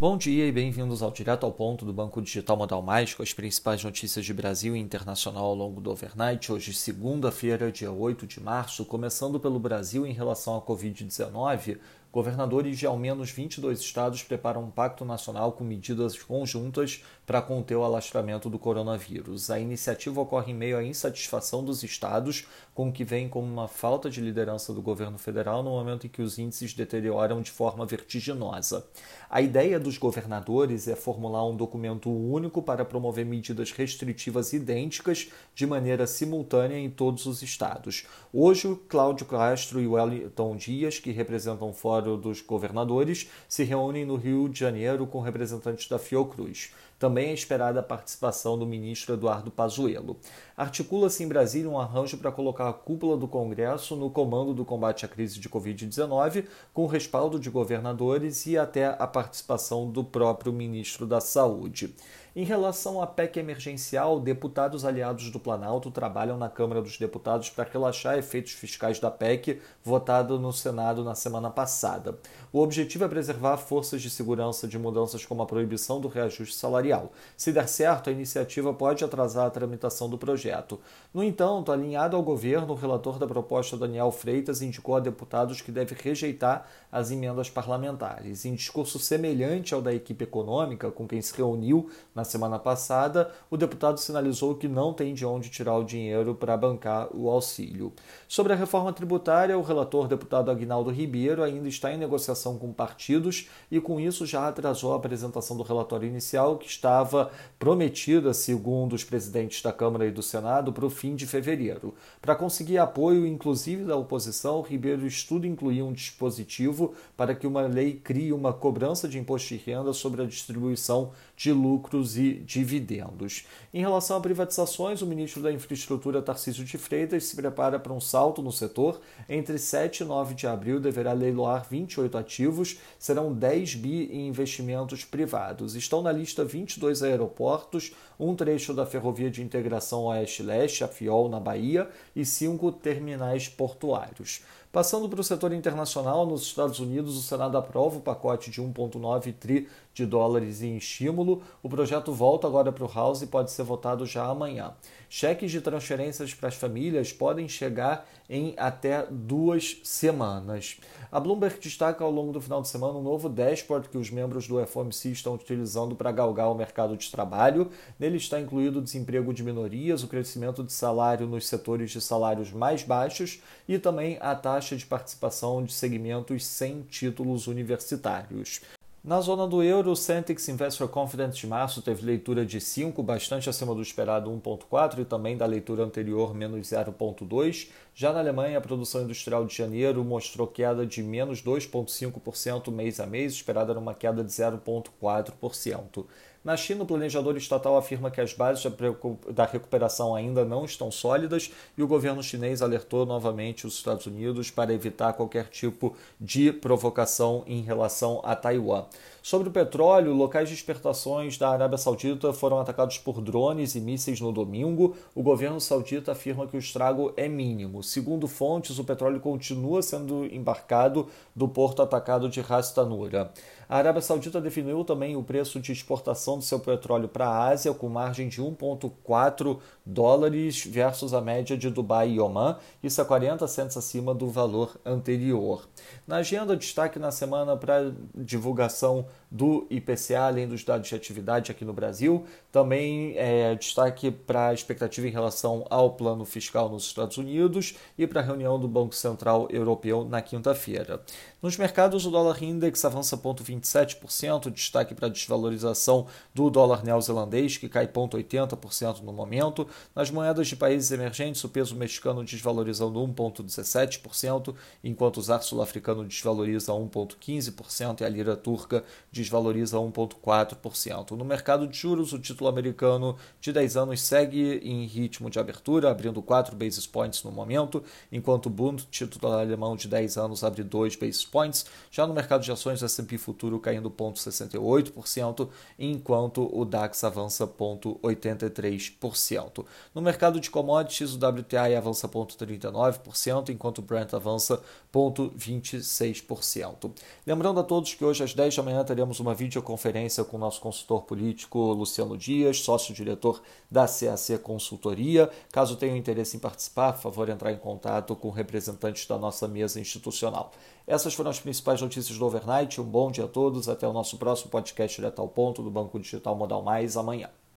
Bom dia e bem-vindos ao Direto ao Ponto do Banco Digital Modal Mais, com as principais notícias de Brasil e internacional ao longo do overnight. Hoje, segunda-feira, dia 8 de março, começando pelo Brasil em relação à Covid-19. Governadores de ao menos 22 estados preparam um pacto nacional com medidas conjuntas para conter o alastramento do coronavírus. A iniciativa ocorre em meio à insatisfação dos estados, com o que vem como uma falta de liderança do governo federal no momento em que os índices deterioram de forma vertiginosa. A ideia dos governadores é formular um documento único para promover medidas restritivas idênticas de maneira simultânea em todos os estados. Hoje, Cláudio Castro e Wellington Dias, que representam o Fórum dos Governadores, se reúnem no Rio de Janeiro com representantes da Fiocruz. Também é esperada a participação do ministro Eduardo Pazuello. Articula-se em Brasília um arranjo para colocar a cúpula do Congresso no comando do combate à crise de Covid-19, com respaldo de governadores e até a participação do próprio ministro da Saúde. Em relação à PEC emergencial, deputados aliados do Planalto trabalham na Câmara dos Deputados para relaxar efeitos fiscais da PEC, votada no Senado na semana passada. O objetivo é preservar forças de segurança de mudanças como a proibição do reajuste salarial. Se der certo, a iniciativa pode atrasar a tramitação do projeto. No entanto, alinhado ao governo, o relator da proposta, Daniel Freitas, indicou a deputados que deve rejeitar as emendas parlamentares. Em discurso semelhante ao da equipe econômica, com quem se reuniu na semana passada, o deputado sinalizou que não tem de onde tirar o dinheiro para bancar o auxílio. Sobre a reforma tributária, o relator deputado Agnaldo Ribeiro ainda está em negociação com partidos e, com isso, já atrasou a apresentação do relatório inicial que estava prometida, segundo os presidentes da Câmara e do Senado, para o fim de fevereiro. Para conseguir apoio, inclusive da oposição, Ribeiro estuda incluir um dispositivo para que uma lei crie uma cobrança de imposto de renda sobre a distribuição de lucros e dividendos. Em relação a privatizações, o ministro da Infraestrutura, Tarcísio de Freitas, se prepara para um salto no setor. Entre 7 e 9 de abril, deverá leiloar 28 ativos, serão 10 bi em investimentos privados. Estão na lista 22 aeroportos, um trecho da Ferrovia de Integração Oeste-Leste, a FIOL, na Bahia, e cinco terminais portuários. Passando para o setor internacional, nos Estados Unidos, o Senado aprova o pacote de 1,9 tri de dólares em estímulo. O projeto volta agora para o House e pode ser votado já amanhã. Cheques de transferências para as famílias podem chegar em até duas semanas. A Bloomberg destaca ao longo do final de semana um novo dashboard que os membros do FOMC estão utilizando para galgar o mercado de trabalho. Nele está incluído o desemprego de minorias, o crescimento de salário nos setores de salários mais baixos e também a taxa de participação de segmentos sem títulos universitários. Na zona do euro, o Centix Investor Confidence de março teve leitura de 5, bastante acima do esperado 1,4 e também da leitura anterior menos 0,2. Já na Alemanha, a produção industrial de janeiro mostrou queda de menos 2,5% mês a mês, esperada era uma queda de 0,4%. Na China, o planejador estatal afirma que as bases da recuperação ainda não estão sólidas e o governo chinês alertou novamente os Estados Unidos para evitar qualquer tipo de provocação em relação a Taiwan. Sobre o petróleo, locais de exportações da Arábia Saudita foram atacados por drones e mísseis no domingo. O governo saudita afirma que o estrago é mínimo. Segundo fontes, o petróleo continua sendo embarcado do porto atacado de Ras Tanura. A Arábia Saudita definiu também o preço de exportação do seu petróleo para a Ásia com margem de 1,4 dólares versus a média de Dubai e Oman, isso é 40 centos acima do valor anterior. Na agenda, destaque na semana para divulgação do IPCA, além dos dados de atividade aqui no Brasil. Também é, destaque para a expectativa em relação ao plano fiscal nos Estados Unidos e para a reunião do Banco Central Europeu na quinta-feira. Nos mercados, o dólar index avança 0,27%, destaque para a desvalorização do dólar neozelandês, que cai 0,80% no momento. Nas moedas de países emergentes, o peso mexicano desvalorizando 1,17%, enquanto o zar sul-africano desvaloriza 1,15% e a lira turca desvaloriza 1,4%. No mercado de juros, o título americano de 10 anos segue em ritmo de abertura, abrindo 4 basis points no momento, enquanto o Bund, título alemão de 10 anos, abre 2 basis points. Já no mercado de ações, o S&P futuro caindo 0,68%, enquanto o DAX avança 0,83%. No mercado de commodities, o WTI avança 0,39%, enquanto o Brent avança 0,26%. Lembrando a todos que hoje às 10 da manhã teremos uma videoconferência com o nosso consultor político Luciano Dias, sócio-diretor da CAC Consultoria. Caso tenham interesse em participar, por favor, entrar em contato com representantes da nossa mesa institucional. Essas foram as principais notícias do overnight. Um bom dia a todos. Até o nosso próximo podcast direto ao ponto do Banco Digital Modal Mais amanhã.